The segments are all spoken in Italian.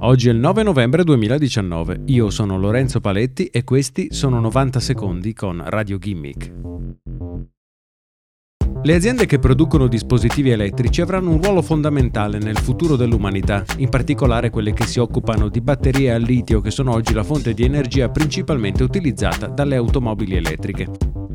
Oggi è il 9 novembre 2019, io sono Lorenzo Paletti e questi sono 90 secondi con Radio Gimmick. Le aziende che producono dispositivi elettrici avranno un ruolo fondamentale nel futuro dell'umanità, in particolare quelle che si occupano di batterie al litio che sono oggi la fonte di energia principalmente utilizzata dalle automobili elettriche.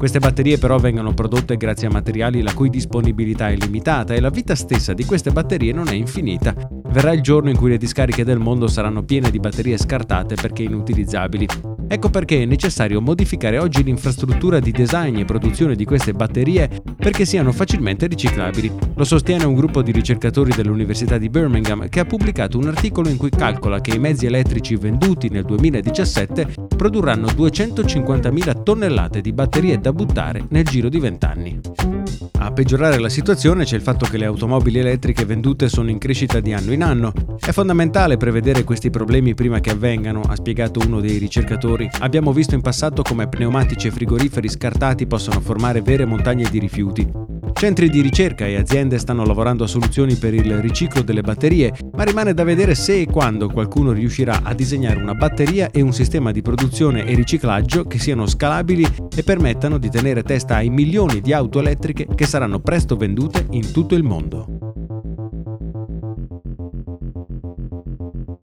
Queste batterie però vengono prodotte grazie a materiali la cui disponibilità è limitata e la vita stessa di queste batterie non è infinita. Verrà il giorno in cui le discariche del mondo saranno piene di batterie scartate perché inutilizzabili. Ecco perché è necessario modificare oggi l'infrastruttura di design e produzione di queste batterie perché siano facilmente riciclabili. Lo sostiene un gruppo di ricercatori dell'Università di Birmingham che ha pubblicato un articolo in cui calcola che i mezzi elettrici venduti nel 2017 produrranno 250.000 tonnellate di batterie da buttare nel giro di 20 anni. A peggiorare la situazione c'è il fatto che le automobili elettriche vendute sono in crescita di anno in anno. È fondamentale prevedere questi problemi prima che avvengano, ha spiegato uno dei ricercatori. Abbiamo visto in passato come pneumatici e frigoriferi scartati possono formare vere montagne di rifiuti. Centri di ricerca e aziende stanno lavorando a soluzioni per il riciclo delle batterie, ma rimane da vedere se e quando qualcuno riuscirà a disegnare una batteria e un sistema di produzione e riciclaggio che siano scalabili e permettano di tenere testa ai milioni di auto elettriche che saranno presto vendute in tutto il mondo.